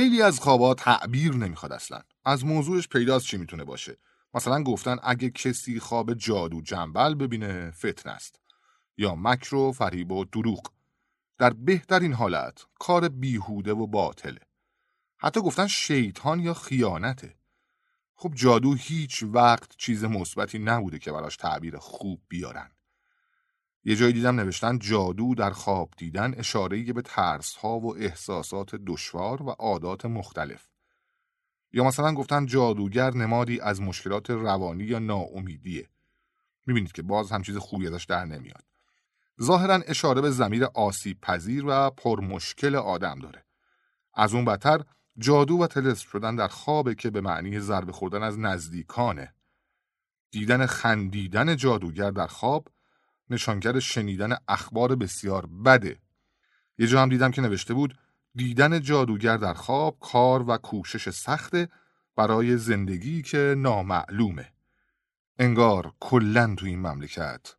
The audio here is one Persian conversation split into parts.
خیلی از خوابا تعبیر نمی‌خواد اصلا. از موضوعش پیداست چی می‌تونه باشه. مثلا گفتن اگه کسی خواب جادو جنبل ببینه فتن است. یا مکر و فریب و دروغ. در بهترین حالت کار بیهوده و باطله. حتی گفتن شیطان یا خیانته. خب جادو هیچ وقت چیز مثبتی نبوده که براش تعبیر خوب بیارن. یه جایی دیدم نوشتن جادو در خواب دیدن اشاره به ترس ها و احساسات دشوار و عادات مختلف. یا مثلا گفتن جادوگر نمادی از مشکلات روانی یا ناامیدیه. می‌بینید که باز هم چیز خوبی ازش در نمیاد. ظاهرا اشاره به زمیر آسیب پذیر و پرمشکل آدم داره. از اون بدتر جادو و تلسم شدن در خوابه که به معنی ضربه خوردن از نزدیکانه. دیدن خندیدن جادوگر در خواب نشانگر شنیدن اخبار بسیار بده. یه جا هم دیدم که نوشته بود دیدن جادوگر در خواب کار و کوشش سخته برای زندگی که نامعلومه. انگار کلن تو این مملکت.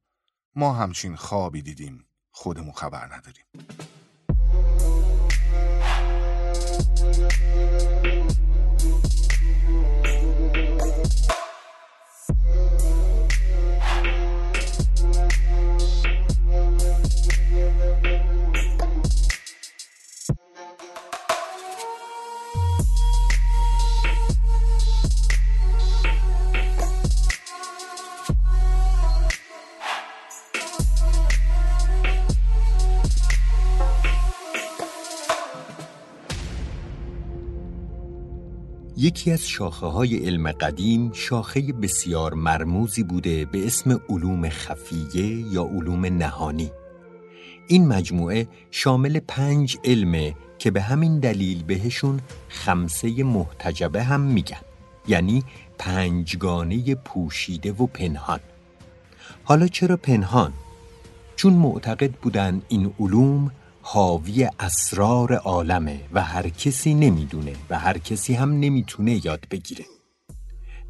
ما همچین خوابی دیدیم خودمون خبر نداریم. یکی از شاخه های علم قدیم شاخه بسیار مرموزی بوده به اسم علوم خفیه یا علوم نهانی این مجموعه شامل پنج علمه که به همین دلیل بهشون خمسه محتجبه هم میگن یعنی پنجگانه پوشیده و پنهان حالا چرا پنهان؟ چون معتقد بودن این علوم حاوی اسرار عالمه و هر کسی نمی‌دونه و هر کسی هم نمی‌تونه یاد بگیره.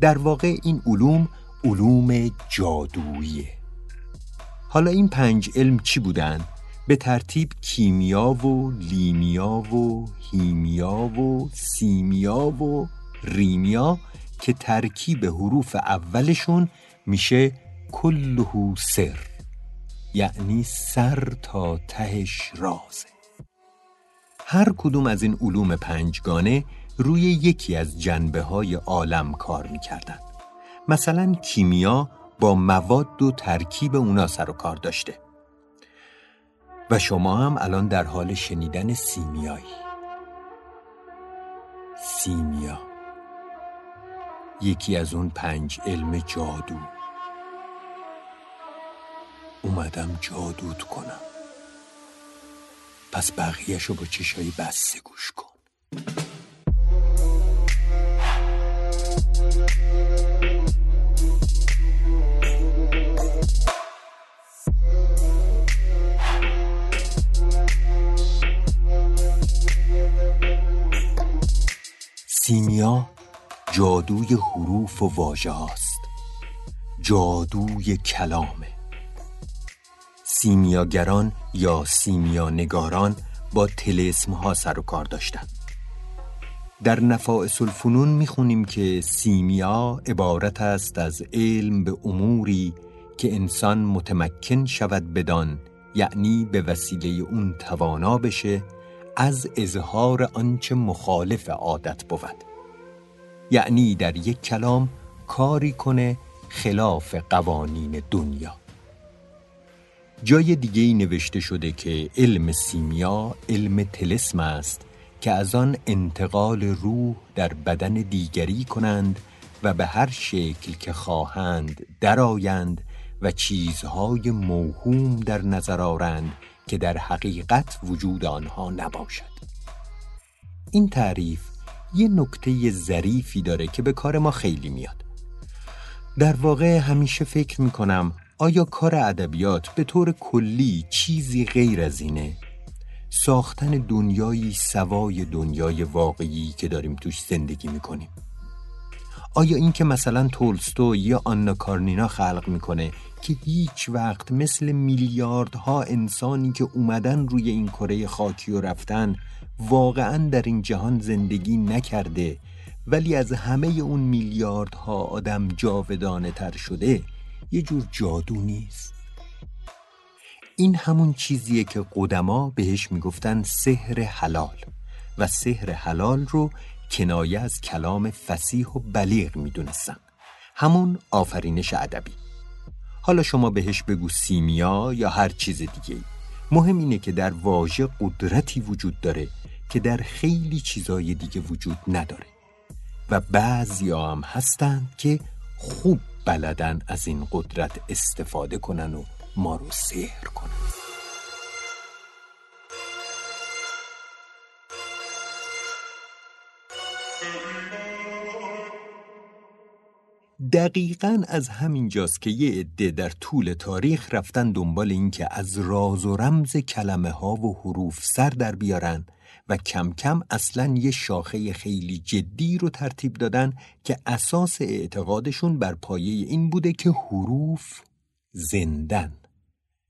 در واقع این علوم علوم جادوییه. حالا این پنج علم چی بودن؟ به ترتیب کیمیا و لیمیا و هیمیا و سیمیا و ریمیا که ترکیب حروف اولشون میشه کلهو سر. یعنی سر تا تهش رازه. هر کدوم از این علوم پنجگانه روی یکی از جنبه های عالم کار می‌کردن مثلا کیمیا با مواد و ترکیب اونا سر و کار داشته. و شما هم الان در حال شنیدن سیمیایی. سیمیا. یکی از اون پنج علم جادو. اومدم جادوت کنم. پس بقیهش رو با چشایی بسته گوش کن. سیمیا جادوی حروف و واژه هاست. جادوی کلامه. سیمیاگران یا سیمیانگاران با تلسم ها سر و کار داشتند. در نفائس الفنون می‌خونیم که سیمیا عبارت است از علم به اموری که انسان متمکن شود بدان یعنی به وسیله اون توانا بشه از اظهار آنچه مخالف عادت بود یعنی در یک کلام کاری کنه خلاف قوانین دنیا جای دیگه ای نوشته شده که علم سیمیا علم تلسم است که از آن انتقال روح در بدن دیگری کنند و به هر شکل که خواهند درآیند و چیزهای موهوم در نظر آرند که در حقیقت وجود آنها نباشد. این تعریف یه نکته ظریفی داره که به کار ما خیلی میاد. در واقع همیشه فکر می‌کنم آیا کار ادبیات به طور کلی چیزی غیر از اینه؟ ساختن دنیایی سوای دنیای واقعی که داریم توش زندگی می‌کنیم آیا این که مثلا تولستو یا آنا کارنینا خلق می‌کنه که هیچ وقت مثل میلیاردها انسانی که اومدن روی این کره خاکی و رفتن واقعا در این جهان زندگی نکرده ولی از همه اون میلیاردها آدم جاودانه تر شده یه جور جادو نیست. این همون چیزیه که قدما بهش می‌گفتن سحر حلال و سحر حلال رو کنایه از کلام فسیح و بلیغ می‌دونستن. همون آفرینش ادبی. حالا شما بهش بگو سیمیا یا هر چیز دیگه مهم اینه که در واژه قدرتی وجود داره که در خیلی چیزای دیگه وجود نداره. و بعضی هم هستند که خوب بلدن از این قدرت استفاده کنن و ما رو سحر کنن. دقیقا از همین جاست که یه عده در طول تاریخ رفتن دنبال این که از راز و رمز کلمه ها و حروف سر در بیارن و کم کم اصلا یه شاخه خیلی جدی رو ترتیب دادن که اساس اعتقادشون بر پایه این بوده که حروف زندن.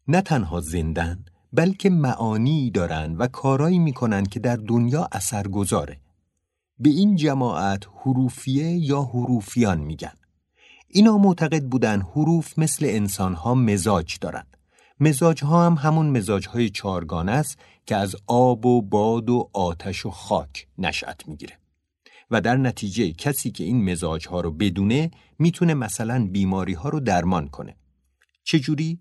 نه تنها زندن بلکه معانی دارن و کارایی می‌کنن که در دنیا اثر گذاره به این جماعت حروفیه یا حروفیان میگن. اینا معتقد بودن حروف مثل انسانها مزاج دارن. مزاج ها هم همون مزاج های چارگانه است که از آب و باد و آتش و خاک نشأت می‌گیره. و در نتیجه کسی که این مزاج ها رو بدونه می‌تونه مثلا بیماری ها رو درمان کنه. چجوری؟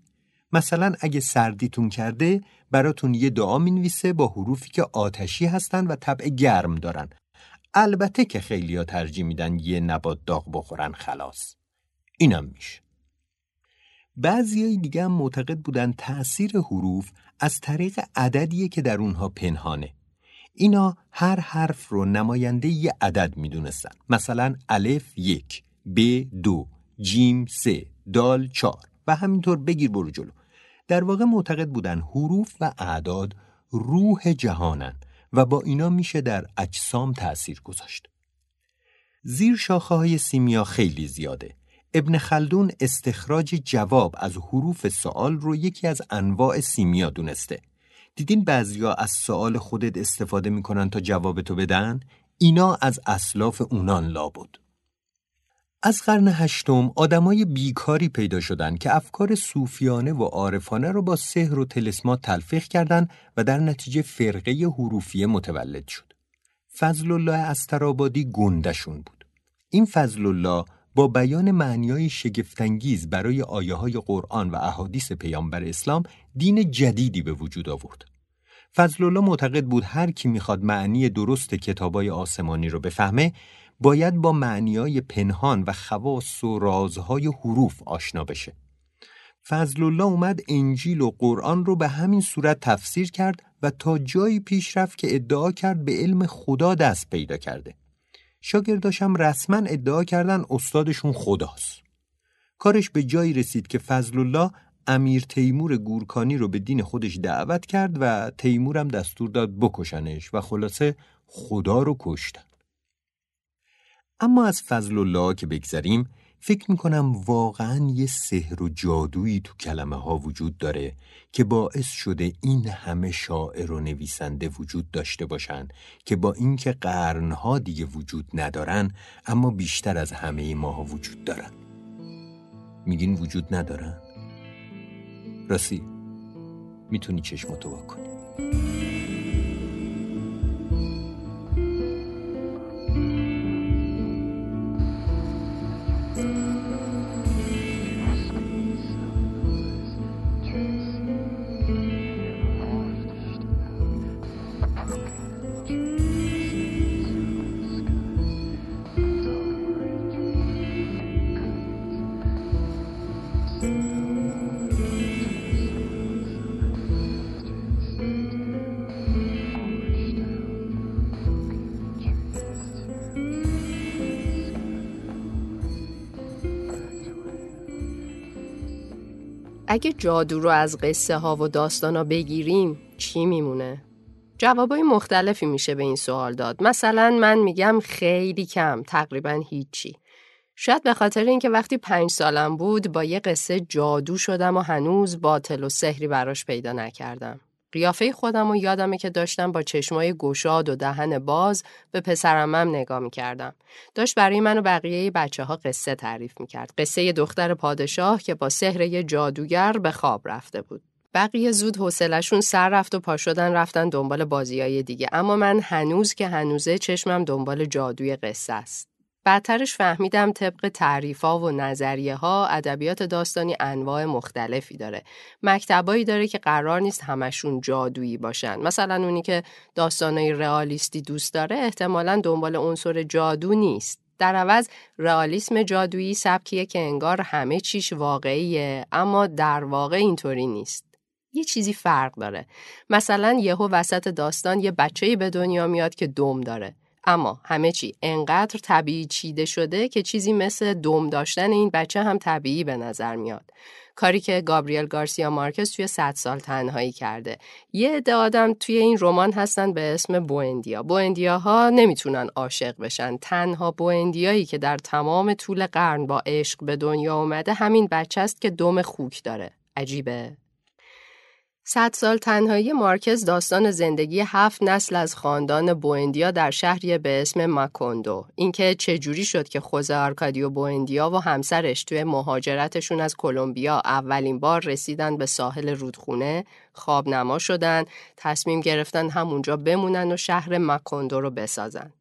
مثلا اگه سردیتون کرده براتون یه دعا می‌نویسه با حروفی که آتشی هستن و طبع گرم دارن. البته که خیلی ها ترجیح میدن یه نبات داغ بخورن خلاص. اینم میشه. بعضی دیگه هم معتقد بودن تأثیر حروف از طریق عددیه که در اونها پنهانه. اینا هر حرف رو نماینده یه عدد می‌دونستن. مثلا الف یک ب دو جیم سه دال چار و همینطور بگیر برو جلو. در واقع معتقد بودن حروف و اعداد روح جهانن و با اینا میشه در اجسام تأثیر گذاشت. زیر شاخه های سیمیا خیلی زیاده. ابن خلدون استخراج جواب از حروف سوال رو یکی از انواع سیمیا دونسته. دیدین بعضیا از سوال خودت استفاده می‌کنن تا جواب تو بدن؟ اینا از اسلاف اونان لابد. از قرن هشتم آدمای بیکاری پیدا شدن که افکار صوفیانه و عارفانه رو با سحر و تلسمات تلفیق کردند و در نتیجه فرقه حروفیه متولد شد. فضل الله استرابادی گندشون بود. این فضل الله با بیان معنیای شگفتانگیز برای آیه های قرآن و احادیث پیامبر اسلام دین جدیدی به وجود آورد. فضل الله معتقد بود هر کی می‌خواد معنی درست کتابای آسمانی رو بفهمه باید با معنیای پنهان و خواص و رازهای حروف آشنا بشه. فضل الله اومد انجیل و قرآن رو به همین صورت تفسیر کرد و تا جایی پیش رفت که ادعا کرد به علم خدا دست پیدا کرده. شاگرداشم رسما ادعا کردن استادشون خداست. کارش به جایی رسید که فضل الله امیر تیمور گورکانی رو به دین خودش دعوت کرد و تیمورم دستور داد بکشنش و خلاصه خدا رو کشتن. اما از فضل الله که بگذریم فکر می‌کنم واقعا یه سحر و جادویی تو کلمه ها وجود داره که باعث شده این همه شاعر و نویسنده وجود داشته باشن که با اینکه قرنها دیگه وجود ندارن اما بیشتر از همه ماها وجود دارن میگین وجود ندارن؟ راستی می‌تونی چشماتو واکنی اگه جادو رو از قصه ها و داستان ها بگیریم چی میمونه؟ جوابای مختلفی میشه به این سوال داد. مثلا من میگم خیلی کم، تقریبا هیچی. شاید به خاطر اینکه وقتی پنج سالم بود با یه قصه جادو شدم و هنوز باطل و سحری براش پیدا نکردم. قیافه خودم و یادمه که داشتم با چشمای گشاد و دهن باز به پسرمم نگاه می‌کردم. داشت برای من و بقیه بچه ها قصه تعریف می‌کرد. قصه دختر پادشاه که با سحر یه جادوگر به خواب رفته بود. بقیه زود حوصلشون سر رفت و پا شدن رفتن دنبال بازیای دیگه اما من هنوز که هنوزه چشمم دنبال جادوی قصه است. بعدترش فهمیدم طبق تعریفا و نظریه ها ادبیات داستانی انواع مختلفی داره. مکتبایی داره که قرار نیست همشون جادویی باشن. مثلا اونی که داستانای رئالیستی دوست داره احتمالا دنبال عنصر جادو نیست. در عوض رئالیسم جادویی سبکیه که انگار همه چیش واقعیه اما در واقع اینطوری نیست. یه چیزی فرق داره. مثلا یهو وسط داستان یه بچه‌ای به دنیا میاد که دم داره. اما همه چی انقدر طبیعی چیده شده که چیزی مثل دم داشتن این بچه هم طبیعی به نظر میاد. کاری که گابریل گارسیا مارکس توی صد سال تنهایی کرده. یه عده آدم توی این رمان هستن به اسم بوئندیا. بوئندیاها نمی‌تونن عاشق بشن. تنها بوئندیایی که در تمام طول قرن با عشق به دنیا اومده همین بچه است که دم خوک داره. عجیبه. صد سال تنهایی مارکز داستان زندگی هفت نسل از خاندان بوئندیا در شهری به اسم ماکوندو. اینکه چجوری شد که خوزه آرکادیو بوئندیا و همسرش توی مهاجرتشون از کلمبیا اولین بار رسیدن به ساحل رودخونه خواب نما شدن تصمیم گرفتن همونجا بمونن و شهر ماکوندو رو بسازن.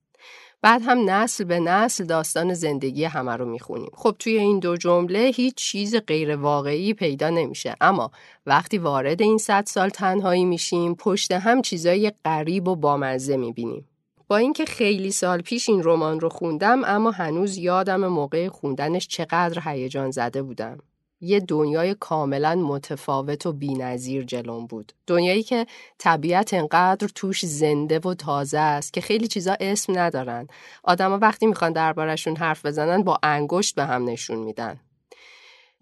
بعد هم نسل به نسل داستان زندگی همه رو می‌خونیم. خب توی این دو جمله هیچ چیز غیر واقعی پیدا نمیشه اما وقتی وارد این صد سال تنهایی میشیم پشت هم چیزای غریب و بامزه می‌بینیم. با اینکه خیلی سال پیش این رمان رو خوندم اما هنوز یادم موقع خوندنش چقدر هیجان زده بودم. یه دنیای کاملا متفاوت و بینظیر جلوم بود. دنیایی که طبیعت انقدر توش زنده و تازه است که خیلی چیزا اسم ندارن. آدما وقتی می‌خوان دربارشون حرف بزنن با انگشت به هم نشون میدن.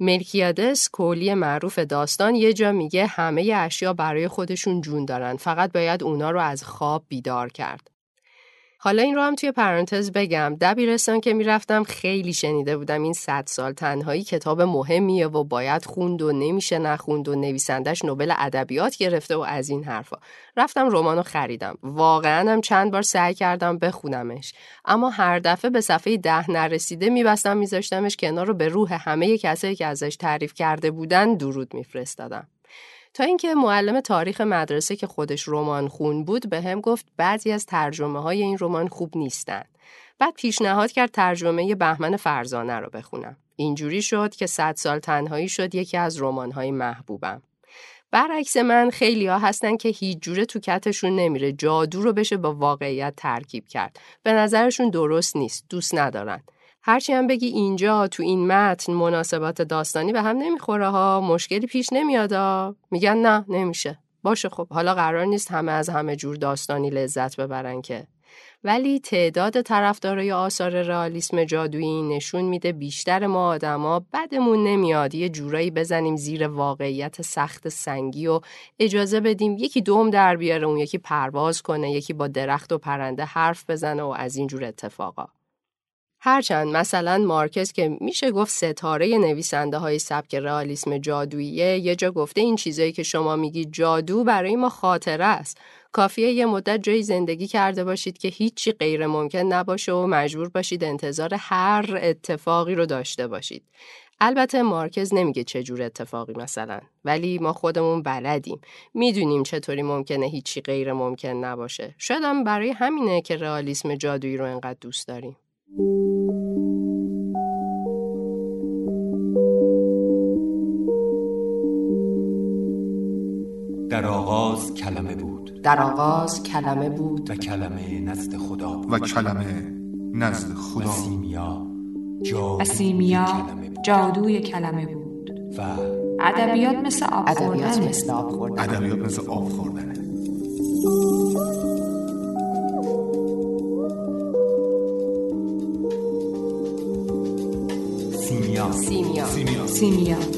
ملکیادس کولی معروف داستان یه جا میگه همه اشیا برای خودشون جون دارن فقط باید اونا رو از خواب بیدار کرد. حالا این رو هم توی پرانتز بگم. دبیرستان که می‌رفتم خیلی شنیده بودم این صد سال تنهایی کتاب مهمیه و باید خوند و نمیشه نخوند و نویسندش نوبل ادبیات گرفته و از این حرفا. رفتم رمانو خریدم. واقعا هم چند بار سعی کردم بخونمش. اما هر دفعه به صفحه ده نرسیده میبستم میذاشتمش کنار رو به روح همه کسایی که ازش تعریف کرده بودن درود میفرستادم. تا اینکه معلم تاریخ مدرسه که خودش رمان خون بود به هم گفت بعضی از ترجمه های این رمان خوب نیستن. بعد پیشنهاد کرد ترجمه بهمن فرزانه رو بخونم. اینجوری شد که صد سال تنهایی شد یکی از های محبوبم. برعکس من خیلی ها هستن که هیچ جوره تو کتشون نمیره جادو رو بشه با واقعیت ترکیب کرد. به نظرشون درست نیست. دوست ندارن. هرچی هم بگی اینجا تو این متن مناسبات داستانی به هم نمی‌خوره ها مشکلی پیش نمیاد میگن نه نمیشه. باشه خب حالا قرار نیست همه از همه جور داستانی لذت ببرن که. ولی تعداد طرفدارای آثار رئالیسم جادویی نشون میده بیشتر ما آدما بدمون نمیاد یه جورایی بزنیم زیر واقعیت سخت سنگی و اجازه بدیم یکی دوم در بیاره اون یکی پرواز کنه یکی با درخت و پرنده حرف بزنه و از اینجور اتفاقا. هرچند مثلا مارکز که میشه گفت ستاره نویسنده های سبک رئالیسم جادوییه یه جا گفته این چیزایی که شما میگید جادو برای ما خاطره است. کافیه یه مدت جایی زندگی کرده باشید که هیچی غیر ممکن نباشه و مجبور باشید انتظار هر اتفاقی رو داشته باشید. البته مارکز نمیگه چه جور اتفاقی مثلا ولی ما خودمون بلدیم. می‌دونیم چطوری ممکنه هیچی غیر ممکن نباشه. شاید برای همینه که رئالیسم جادویی رو انقدر دوست داریم. در آغاز کلمه بود. در آغاز کلمه بود. و کلمه نزد خدا بود. و کلمه نزد خدا. و سیمیا و سیمیا جادوی کلمه بود. و ادبیات مثل آب ادبیات مثل آب خوردن ادبیات مثل آب خوردنه. سیمیا سیمیا سیمیا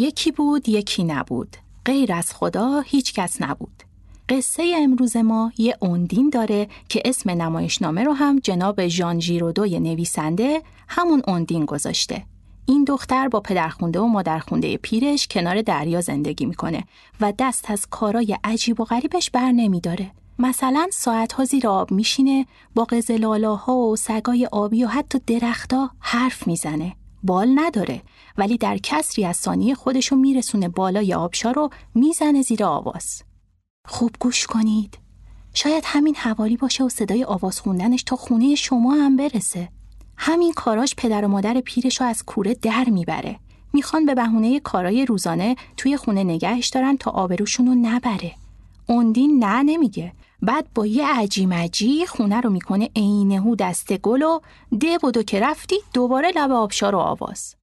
یکی بود یکی نبود غیر از خدا هیچ کس نبود قصه امروز ما یه اوندین داره که اسم نمایشنامه رو هم جناب ژان ژیرودوی نویسنده همون اوندین گذاشته این دختر با پدرخونده و مادرخونده پیرش کنار دریا زندگی می‌کنه و دست از کارای عجیب و غریبش بر نمیداره. مثلا ساعتها زیر آب میشینه با قزلالاها و سگای آبی و حتی درختا حرف می‌زنه. بال نداره ولی در کسری از ثانیه خودشو میرسونه بالای آبشار رو می‌زنه زیر آواز. خوب گوش کنید. شاید همین حوالی باشه و صدای آواز خوندنش تا خونه شما هم برسه. همین کاراش پدر و مادر پیرش رو از کوره در می‌بره. می‌خوان به بهونه کارای روزانه توی خونه نگهش دارن تا آبروشون رو نبره. اوندین نه نمیگه. بعد با یه عجی خونه رو می‌کنه عینهو دست گل و ده بودو که رفتی دوباره لب آبشار و آواز.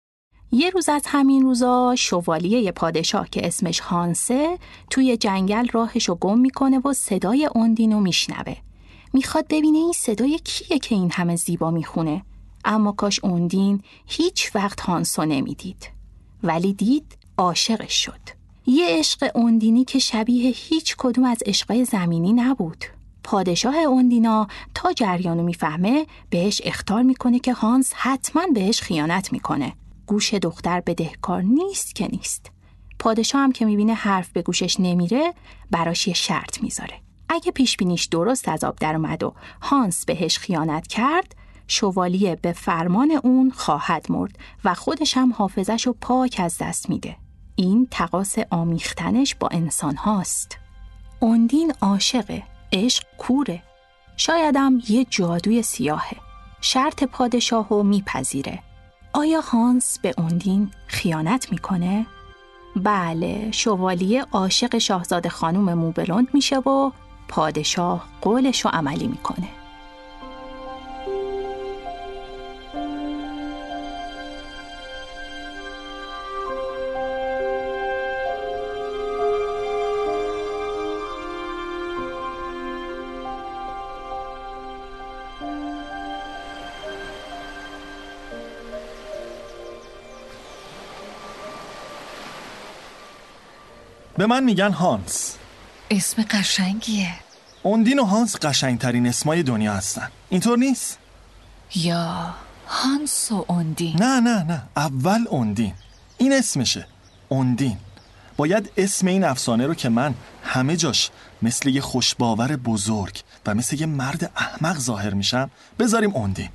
یه روز از همین روزا شوالیه پادشاه که اسمش هانسه توی جنگل راهشو گم می‌کنه و صدای اوندین رو میشنوه. می‌خواد ببینه این صدای کیه که این همه زیبا می‌خونه. اما کاش اوندین هیچ وقت هانسو نمی‌دید. ولی دید عاشقش شد. یه عشق اوندینی که شبیه هیچ کدوم از عشقای زمینی نبود. پادشاه اوندینا تا جریانو می‌فهمه بهش اختار می‌کنه که هانس حتما بهش خیانت می‌کنه. گوش دختر بدهکار نیست که نیست. پادشاه هم که می‌بینه حرف به گوشش نمیره براش یه شرط می‌ذاره. اگه پیش بینیش درست از آب در اومد و هانس بهش خیانت کرد شوالیه به فرمان اون خواهد مرد و خودش هم حافظش رو پاک از دست میده. این تقاس آمیختنش با انسان هاست. اوندین عاشقه، عشق کوره. شایدم یه جادوی سیاهه. شرط پادشاه رو میپذیره. آیا هانس به اوندین خیانت می‌کنه؟ بله، شوالیه عاشق شاهزاده خانوم موبلوند میشه و پادشاه قولش رو عملی می‌کنه. به من میگن هانس. اسم قشنگیه. اوندین و هانس قشنگترین اسمای دنیا هستن. اینطور نیست؟ یا هانس و اوندین. نه نه نه. اول اوندین. این اسمشه. اوندین. باید اسم این افسانه رو که من همه جاش مثل یه خوشباور بزرگ و مثل یه مرد احمق ظاهر میشم بذاریم اوندین.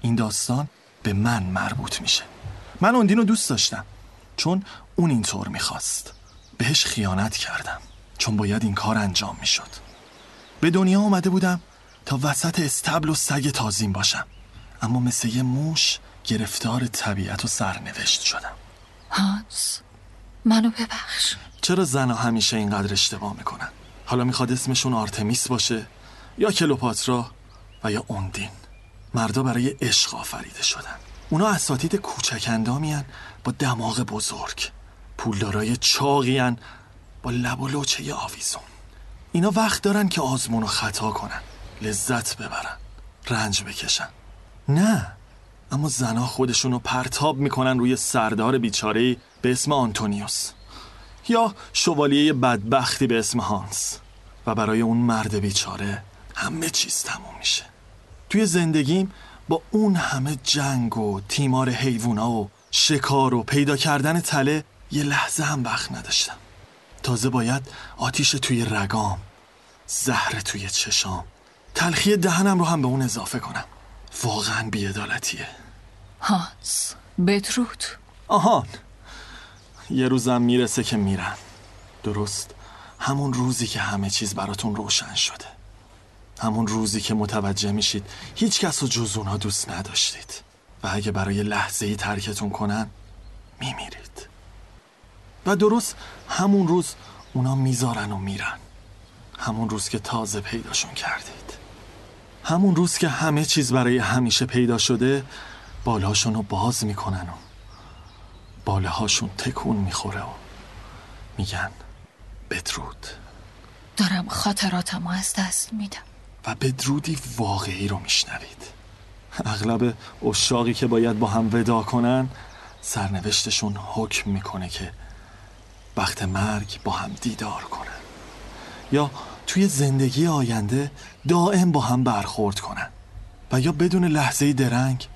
این داستان به من مربوط میشه. من اوندین رو دوست داشتم. چون اون اینطور می‌خواست. بهش خیانت کردم. چون باید این کار انجام می‌شد. به دنیا آمده بودم تا وسط استبل و سگ تازیم باشم. اما مثل یه موش گرفتار طبیعت و سرنوشت شدم. هانس منو ببخش. چرا زنها همیشه اینقدر اشتباه می‌کنن؟ حالا می‌خواد اسمشون آرتمیس باشه یا کلوپاترا و یا اوندین. مردا برای عشق آفریده شدن. اونا اساتید کوچک اندامین با دماغ بزرگ. پولدارای چاقیان با لب و لوچه آویزون. اینا وقت دارن که آزمون و خطا کنن. لذت ببرن. رنج بکشن. نه. اما زنها خودشونو پرتاب می‌کنن روی سردار بیچاره به اسم آنتونیوس. یا شوالیه بدبختی به اسم هانس. و برای اون مرد بیچاره همه چیز تموم میشه. توی زندگیم با اون همه جنگ و تیمار حیوونا و شکار و پیدا کردن تله یه لحظه هم وقت نداشتم. تازه باید آتیش توی رگام زهر توی چشام تلخی دهنم رو هم به اون اضافه کنم. واقعا بیعدالتیه. هانس بدرود آهان یه روزم می‌رسه که میرن درست همون روزی که همه چیز براتون روشن شده. همون روزی که متوجه میشید هیچ کس رو جز اونها دوست نداشتید. و اگه برای لحظه ای ترکتون کنن میمیرید. و درست همون روز اونا می‌ذارن و میرن. همون روز که تازه پیداشون کردید. همون روز که همه چیز برای همیشه پیدا شده بالاشون رو باز می‌کنن و بالهاشون تکون می‌خوره و میگن بدرود. دارم خاطراتم از دست میدم. و بدرودی واقعی رو میشنوید. اغلب اشاقی که باید با هم ودا کنن سرنوشتشون حکم می‌کنه که وقت مرگ با هم دیدار کنن. یا توی زندگی آینده دائم با هم برخورد کنن. و یا بدون لحظه درنگ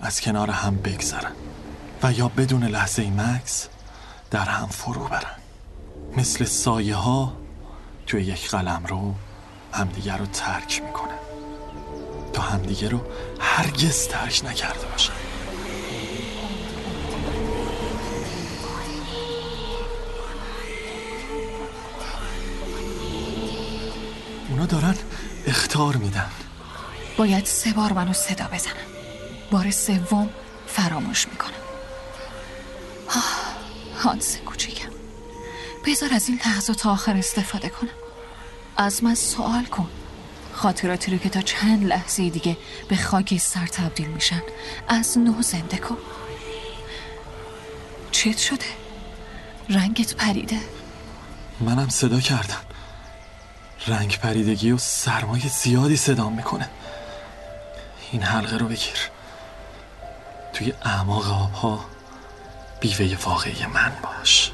از کنار هم بگذرن. و یا بدون لحظه مکس در هم فرو برن. مثل سایه ها توی یک قلم رو همدیگه رو ترک می‌کنن. تا همدیگه رو هرگز ترک نکرده باشن. اونا دارن اختار میدن. باید سه بار منو صدا بزنم بار سوم فراموش می‌کنم. هانس کوچیکم. بذار از این لحظه تا آخر استفاده کنم. از من سوال کن. خاطراتی رو که تا چند لحظه دیگه به خاک سر تبدیل میشن از نو زنده کن. چیت شده؟ رنگت پریده؟ منم صدا کردم. رنگ پریدگی و سرمایه زیادی صدا می‌کنه. این حلقه رو بگیر. توی اعماق آبها بیوه واقعی من باش.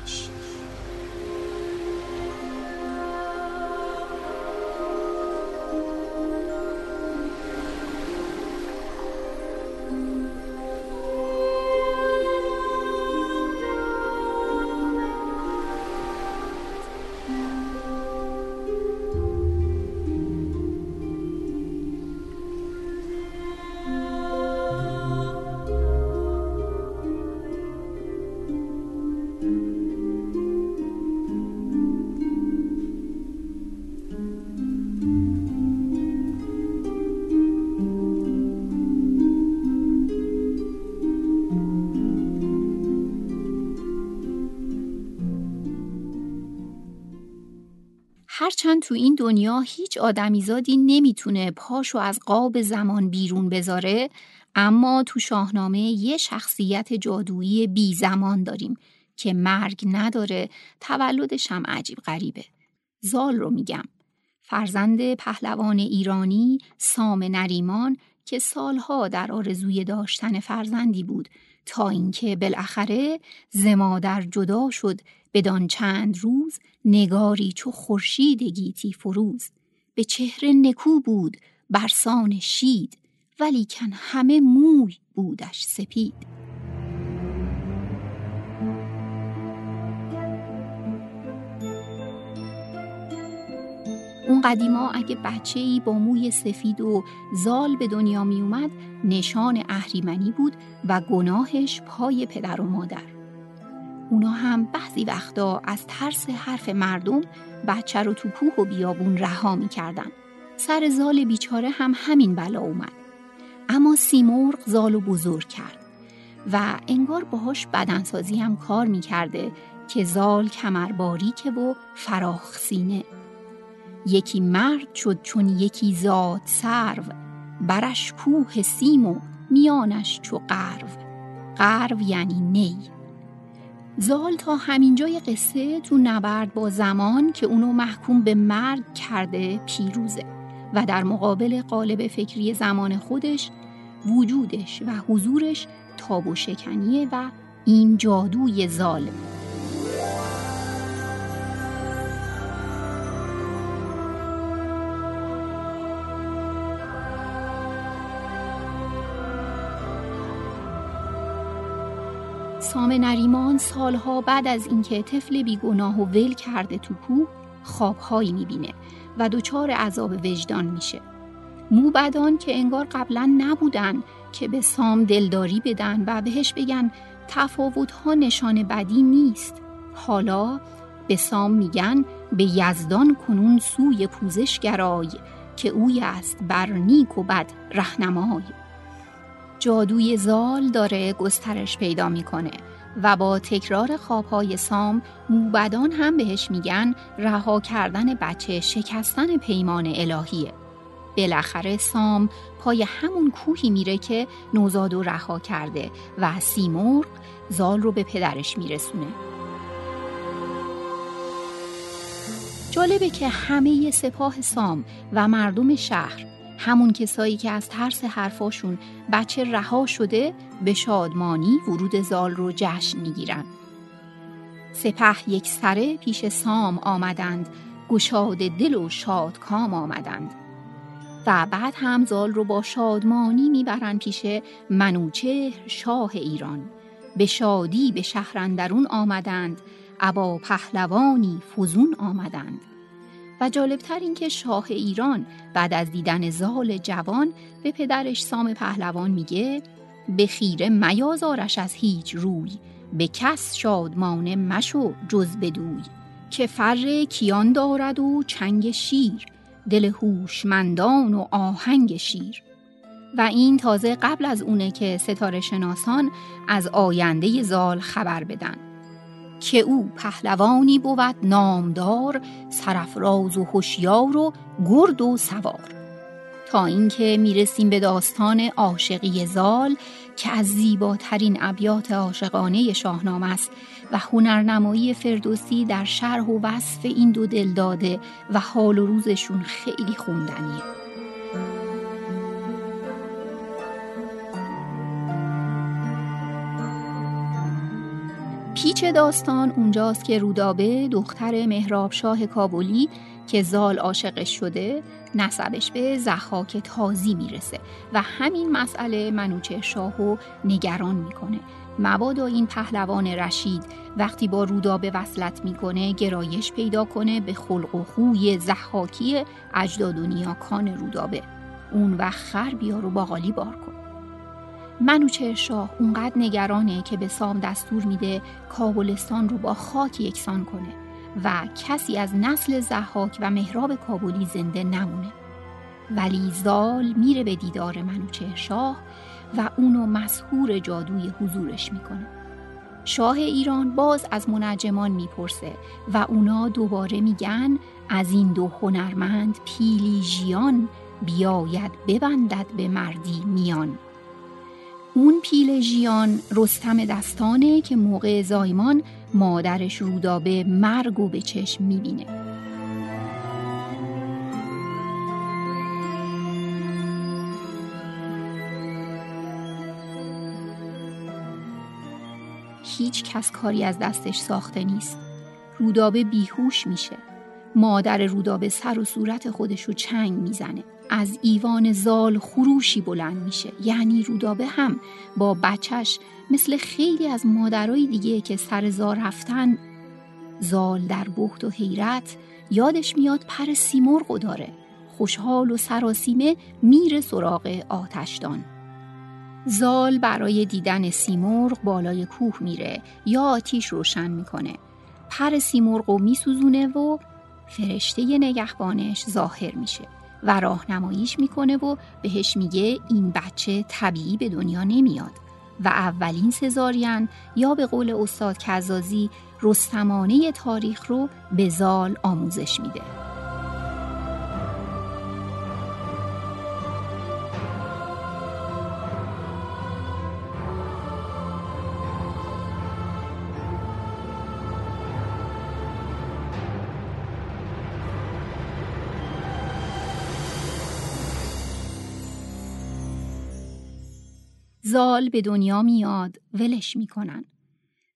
هرچند تو این دنیا هیچ آدمیزادی نمی‌تونه پاشو از قاب زمان بیرون بذاره اما تو شاهنامه یه شخصیت جادویی بی زمان داریم که مرگ نداره تولدش هم عجیب غریبه. زال رو میگم. فرزند پهلوان ایرانی سام نریمان که سالها در آرزوی داشتن فرزندی بود تا اینکه بالاخره زمادر جدا شد بدان چند روز نگاری چو خورشید گیتی فروز به چهره نکو بود برسان شید ولیکن همه موی بودش سپید اون قدیما اگه بچه ای با موی سفید و زال به دنیا می اومد نشان اهریمنی بود و گناهش پای پدر و مادر. اونا هم بعضی وقتا از ترس حرف مردم بچه رو تو کوه و بیابون رها می‌کردن. سر زال بیچاره هم همین بلا اومد. اما سیمرغ زال و بزرگ کرد و انگار باهاش بدنسازی هم کار می‌کرده که زال کمرباریکه و فراخ سینه. یکی مرد شد چون یکی زاد سرو برش کوه سیم و میانش چو قرو قرو یعنی نی زال تا همینجای قصه تو نبرد با زمان که اونو محکوم به مرگ کرده پیروزه و در مقابل قالب فکری زمان خودش وجودش و حضورش تاب و شکنیه و این جادوی ظالم. سام نریمان سالها بعد از اینکه طفل بیگناه و ول کرده تو کوه خوابهایی می‌بینه و دچار عذاب وجدان میشه. موبدان که انگار قبلا نبودن که به سام دلداری بدن و بهش بگن تفاوتها نشان بدی نیست. حالا به سام میگن به یزدان کنون سوی پوزش گرای که اوی است بر نیک و بد رهنمای. جادوی زال داره گسترش پیدا می‌کنه و با تکرار خوابهای سام موبدان هم بهش میگن رها کردن بچه شکستن پیمان الهیه. بالاخره سام پای همون کوهی میره که نوزاد و رها کرده و سیمرغ زال رو به پدرش میرسونه. جالبه که همه سپاه سام و مردم شهر همون کسایی که از ترس حرفاشون بچه رها شده به شادمانی ورود زال رو جشن می‌گیرن. سپه یک سره پیش سام آمدند گشاد دل و شادکام آمدند. و بعد هم زال رو با شادمانی می‌برند پیش منوچهر شاه ایران. به شادی به شهرندرون آمدند ابا پهلوانی فزون آمدند. و جالبتر این که شاه ایران بعد از دیدن زال جوان به پدرش سام پهلوان میگه به خیره میازارش از هیچ روی به کس شادمانه مشو جز بدوی که فر کیان دارد و چنگ شیر دل هوشمندان و آهنگ شیر. و این تازه قبل از اونه که ستاره شناسان از آینده زال خبر بدن. که او پهلوانی بود نامدار سرفراز و هوشیار و گرد و سوار. تا اینکه می‌رسیم به داستان عاشقی زال که از زیباترین ابیات عاشقانه شاهنامه است و هنرنمایی فردوسی در شرح و وصف این دو دل داده و حال و روزشون خیلی خوندنیه. پیچ داستان اونجاست که رودابه دختر مهراب شاه کابلی که زال عاشقش شده نسبش به زحاک تازی می‌رسه و همین مسئله منوچه شاهو نگران می‌کنه. مبادا این پهلوان رشید وقتی با رودابه وصلت می‌کنه گرایش پیدا کنه به خلق و خوی زحاکی اجداد و نیاکان رودابه. اون وقت خر بیار و باقالی بار کن. منوچهر شاه اونقدر نگرانه که به سام دستور میده کابلستان رو با خاک یکسان کنه و کسی از نسل زحاک و مهراب کابلی زنده نمونه. ولی زال میره به دیدار منوچهر شاه و اونو مسهور جادوی حضورش می‌کنه. شاه ایران باز از منجمان می‌پرسه و اونا دوباره میگن از این دو هنرمند پیلیژیان بیاید ببندد به مردی میان. اون پیل ژیان رستم دستانه که موقع زایمان مادرش رودابه مرگ و به چشم می‌بینه. هیچ کس کاری از دستش ساخته نیست. رودابه بیهوش میشه. مادر رودابه سر و صورت خودش رو چنگ می‌زنه. از ایوان زال خروشی بلند میشه. یعنی رودابه هم با بچش مثل خیلی از مادرای دیگه که سر زار رفتن زال در بحت و حیرت یادش میاد پر سیمرغ داره. خوشحال و سراسیمه میره سراغ آتشدان. زال برای دیدن سیمرغ بالای کوه میره. یا آتیش روشن می‌کنه. پر سیمرغ و میسوزونه و فرشته نگهبانش ظاهر میشه و راهنماییش می‌کنه و بهش میگه این بچه طبیعی به دنیا نمیاد و اولین سزارین یا به قول استاد کزازی رستمانه تاریخ رو به زال آموزش میده. زال به دنیا میاد ولش می‌کنن.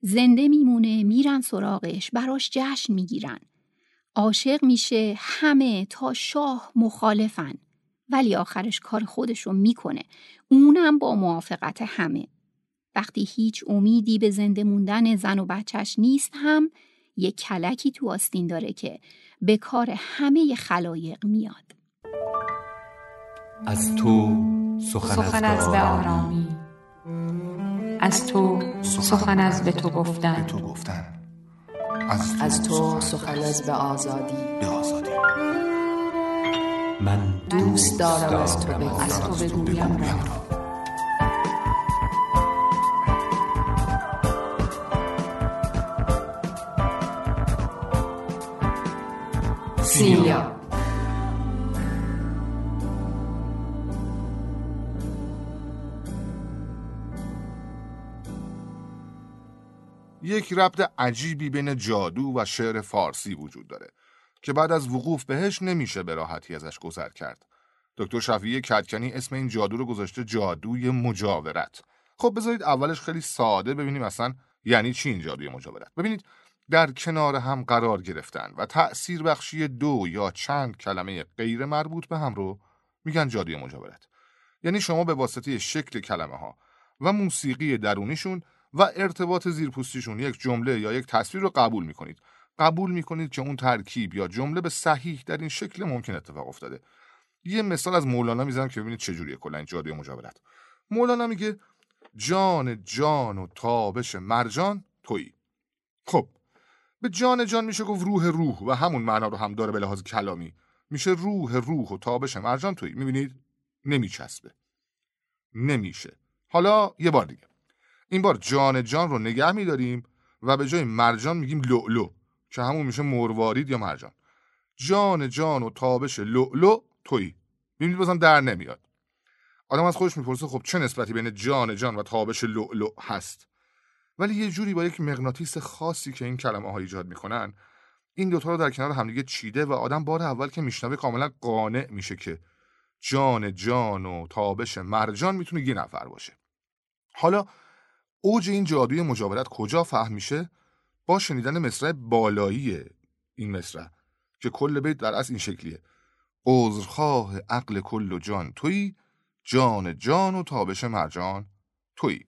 زنده میمونه میرن سراغش براش جشن می‌گیرن. عاشق میشه همه تا شاه مخالفن. ولی آخرش کار خودش رو می‌کنه. اونم با موافقت همه. وقتی هیچ امیدی به زنده موندن زن و بچهش نیست هم یه کلکی تو آستین داره که به کار همه خلایق میاد. از تو سخن, از به آرامی از تو سخن از به تو گفتن. از تو سخن از به آزادی. به آزادی. من دوست دارم از تو بگویم. از تو بگویم. را یک ربط عجیبی بین جادو و شعر فارسی وجود داره که بعد از وقوف بهش نمیشه به راحتی ازش گذر کرد. دکتر شفیعی کدکنی اسم این جادو رو گذاشته جادوی مجاورت. خب بذارید اولش خیلی ساده ببینیم اصلا یعنی چی این جادوی مجاورت. ببینید در کنار هم قرار گرفتن و تأثیر بخشی دو یا چند کلمه غیر مربوط به هم رو میگن جادوی مجاورت یعنی شما به واسطه شکل کلمه ها و موسیقی درونیشون و ارتباط زیرپوستیشون یک جمله یا یک تصویر رو قبول می‌کنید. قبول می‌کنید که اون ترکیب یا جمله به صحیح در این شکل ممکن اتفاق افتاده. یه مثال از مولانا می‌زنم که ببینید چجوریه کلا این جادوی مجاورت. مولانا میگه جان جان و تابش مرجان تویی. خب به جان جان میشه گفت روح روح و همون معنا رو هم داره به لحاظ کلامی. میشه روح روح و تابش مرجان تویی. می‌بینید؟ نمیچسبه. نمیشه. حالا یه بار دیگه. این بار جان جان رو نگه میداریم و به جای مرجان میگیم لؤلؤ که همون میشه مروارید یا مرجان. جان جان و تابش لؤلؤ تویی. می‌بینید بازم در نمیاد. آدم از خودش می‌پرسه خب چه نسبتی بین جان جان و تابش لؤلؤ هست؟ ولی یه جوری با یک مغناطیس خاصی که این کلمه ها ایجاد می‌کنن این دوتا رو در کنار همدیگه چیده و آدم بار اول که میشنوه کاملا قانع میشه که جان جان و تابش مرجان می‌تونه یه نفر باشه. حالا اوج این جادوی مجاورت کجا فهم میشه؟ با شنیدن مصرع بالایی این مصرع که کل بیت در از این شکلیه. عذرخواه عقل کل و جان توی جان جان و تابش مرجان توی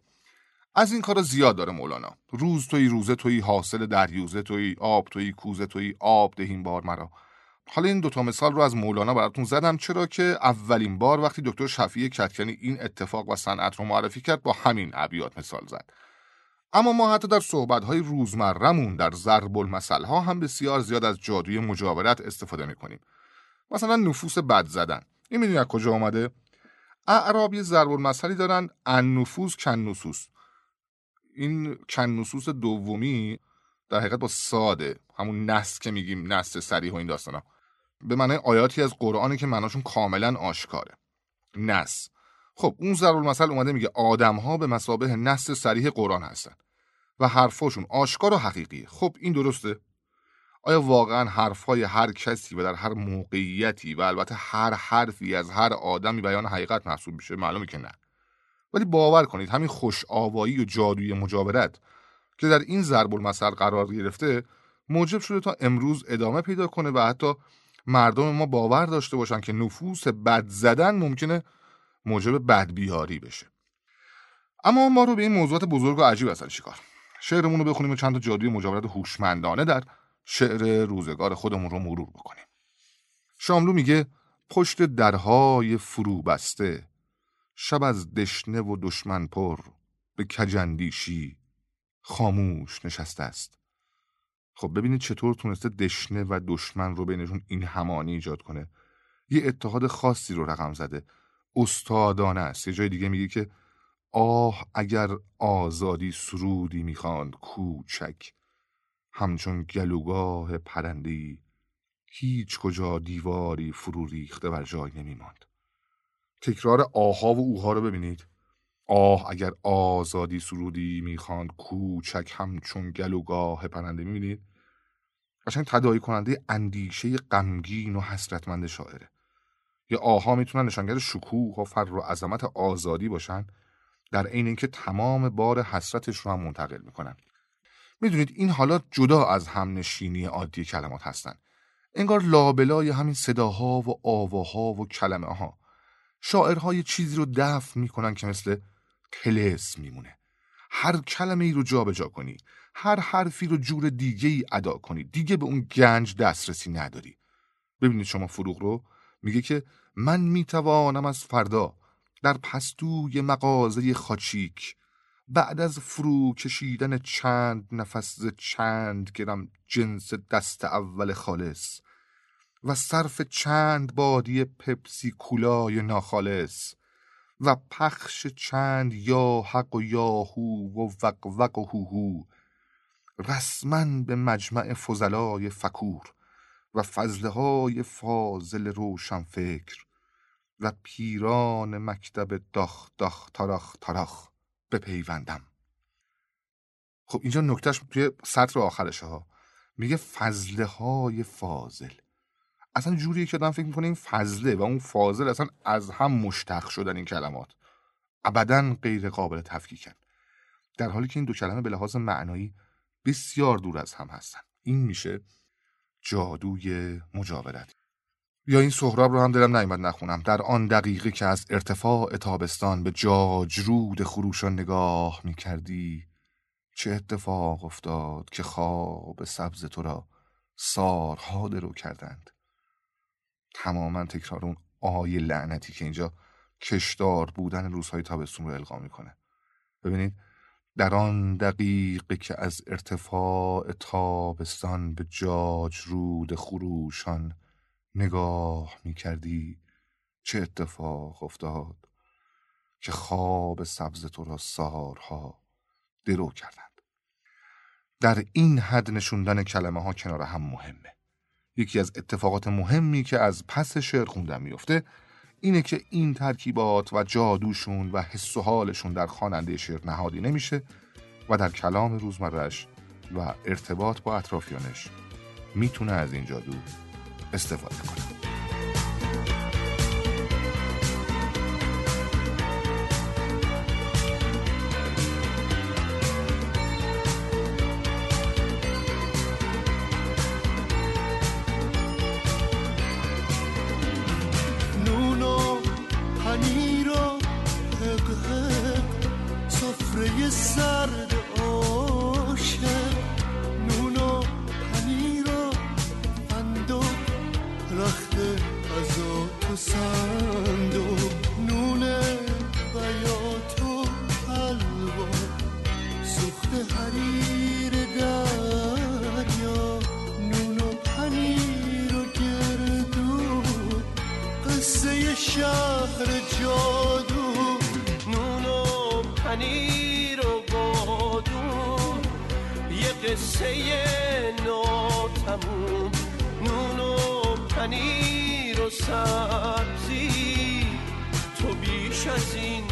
از این کارا زیاد داره مولانا. روز توی روزه توی حاصل دریوزه توی آب توی کوزه توی آب دهیم بار مرا. حالا این دوتا مثال رو از مولانا براتون زدم. چرا که اولین بار وقتی دکتر شفیع کتکنی این اتفاق و صنعت رو معرفی کرد با همین ابیات مثال زد. اما ما حتی در صحبت‌های روزمرهمون در ضرب المثل ها هم بسیار زیاد از جادوی مجاورت استفاده می‌کنیم. مثلا نفوس بد زدن. این می‌دونی از کجا آمده اعراب یه ضرب المثلی دارن ان نفوس کن نصوص این کن نصوص دومی در حقیقت با ساده همون نس که میگیم نس سریح و این داستانا. به معنی آیاتی از قرآنی که معناشون کاملا آشکاره. نس. خب اون ضرب المثل اومده میگه آدم ها به مسابه نس سریح قرآن هستن و حرفاشون آشکار و حقیقیه. خب این درسته؟ آیا واقعا حرفهای هر کسی و در هر موقعیتی و البته هر حرفی از هر آدمی بیان حقیقت محسوب میشه؟ معلومه که نه. ولی باور کنید همین خوش آوایی و جادوی مجاورت که در این ضرب المثل قرار گرفته موجب شده تا امروز ادامه پیدا کنه و حتی مردم ما باور داشته باشن که نفوس بد زدن ممکنه موجب بدبیاری بشه. اما ما رو به این موضوعات بزرگ و عجیب اصلا چیکار؟ شعرمون رو بخونیم و چند تا جادوی مجاورت هوشمندانه در شعر روزگار خودمون رو مرور بکنیم. شاملو میگه پشت درهای فرو بسته شب از دشنه و دشمن پر به کجندیشی خاموش نشسته است. خب ببینید چطور تونسته دشنه و دشمن رو بینشون این همانی ایجاد کنه. یه اتحاد خاصی رو رقم زده. استادانه است. یه جای دیگه میگه که آه اگر آزادی سرودی می‌خواند کوچک. همچون گلوگاه پرندی هیچ کجا دیواری فرو ریخته بر جای نمیماند. تکرار آها و اوها رو ببینید. آه اگر آزادی سرودی می‌خواند کوچک همچون گلوگاه پرنده می‌بینید؟ قشنگ تدایی کننده اندیشه غمگین و حسرتمند شاعره. یا آها می‌تونن نشانگر شکوه و فر و عظمت آزادی باشن در عین اینکه تمام بار حسرتش رو هم منتقل می‌کنن. می‌دونید این حالات جدا از هم نشینی عادی کلمات هستن. انگار لابلای همین صداها و آواها و کلمه ها شاعرها چیزی رو دفع می‌کنن که مثل تلس میمونه. هر کلمه ای رو جابجا جا کنی. هر حرفی رو جور دیگه ای ادا کنی. دیگه به اون گنج دسترسی نداری. ببینید شما فروغ رو. میگه که من می‌توانم از فردا در پستوی مغازه خاچیک بعد از فرو کشیدن چند نفس چند گرم جنس دست اول خالص و صرف چند بادی پپسی کولای ناخالص و پخش چند یا حق و یاهو و وق و هوهو رسما به مجمع فضلای فکور و فضله های فاضل روشن فکر و پیران مکتب داخ داخ تاراخ تاراخ بپیوندم. خب اینجا نکتهش توی سطر آخرشه ها. میگه فضله های فاضل. اصلا جوریه که آدم فکر می‌کنه این فضله و اون فاضل اصلا از هم مشتق شدن این کلمات. ابدا غیر قابل تفکیکن. در حالی که این دو کلمه به لحاظ معنایی بسیار دور از هم هستن. این میشه جادوی مجاورت. یا این سهراب رو هم دلم نیامد نخونم. در آن دقیقه که از ارتفاع تابستان به جاجرود خروشان نگاه می‌کردی چه اتفاق افتاد که خواب سبز تو را سارها درو کردند. تماما تکرار اون آی لعنتی که اینجا کشدار بودن روزهای تابستون رو القا می‌کنه. ببینید در آن دقیقه که از ارتفاع تابستان به جاج رود خروشان نگاه می‌کردی چه اتفاق افتاد که خواب سبز تو را سارها درو کردند. در این حد نشوندن کلمه ها کنار هم مهمه. یکی از اتفاقات مهمی که از پس شعر خوندن میفته اینه که این ترکیبات و جادوشون و حس و حالشون در خواننده شعر نهادی نمیشه و در کلام روزمرش و ارتباط با اطرافیانش می‌تونه از این جادو استفاده کنه. کوسه ناتموم نون و پنیر و سبزی. تو بیش از این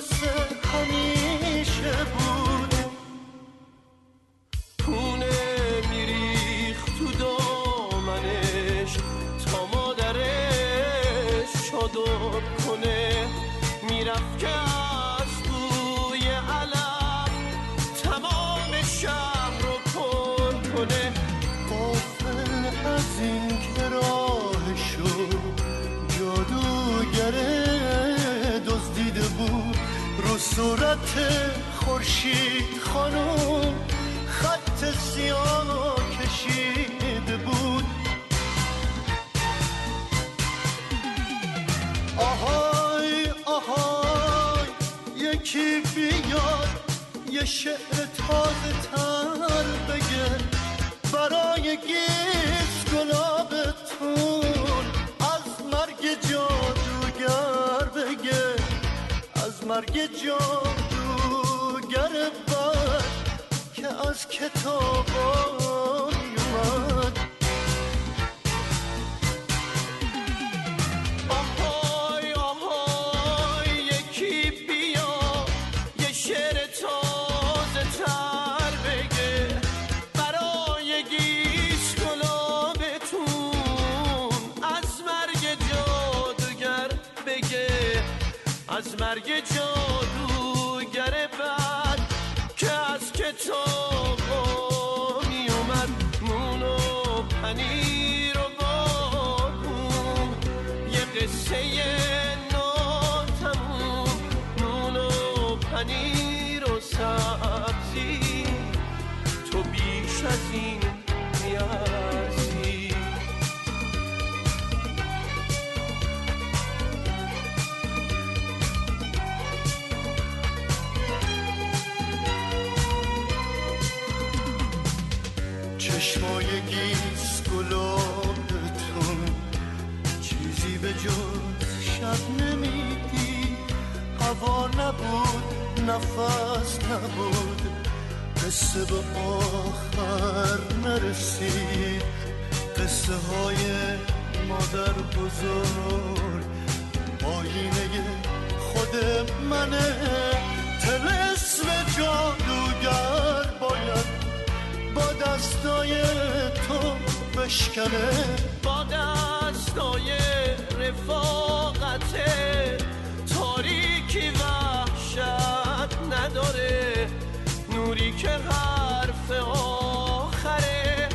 the. خورشید خانوم خط سیاه کشیده بود. آهای آهای یکی بیاد یه شعر تازه تر بگه. برای گیس گلابتون از مرگ جادوگر بگه. از مرگ جادوگر که تو باری من آهای آهای یکی بیا یه شعر تازه تر بگه. برای گیش گلابتون از مرگ جادوگر بگه. از مرگ جادوگر اومد نفس نبود. قصه به آخر نرسید. قصه های مادر بزرگ. آینه خود منه. تلسم جادوگر باید با دستای تو بشکنه. با دستای رفاقت تاریکی وحشت نداره. نوری که حرف آخره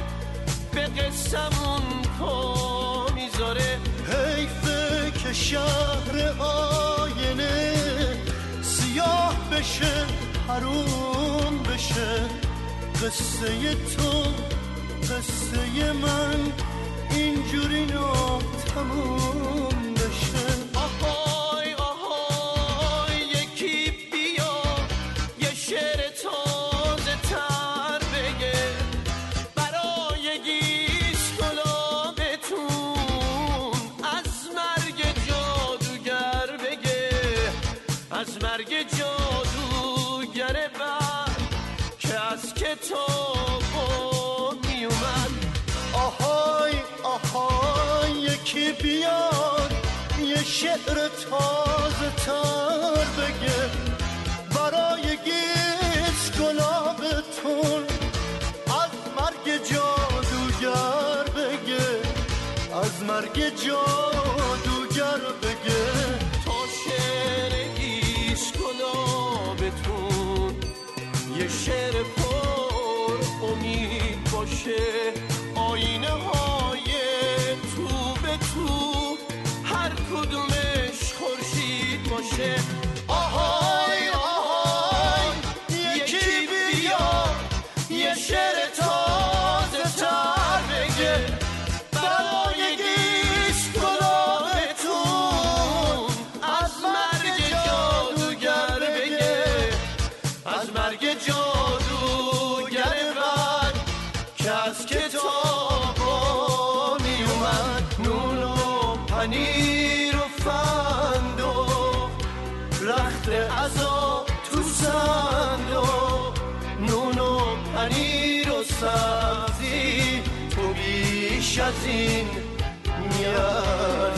به قسمون پا می‌ذاره. حیفه که شهر آینه سیاه بشه حروم بشه. قصه تو قصه من اینجوری تموم بشه. شعر تازه تر بگه. برای گیس گلابتون از مرگ جادوگر بگه. از مرگ جادوگر بگه. تا شعر گیس گلابتون یه شعر پر امید باشه. سبزی تو بیش از این میاد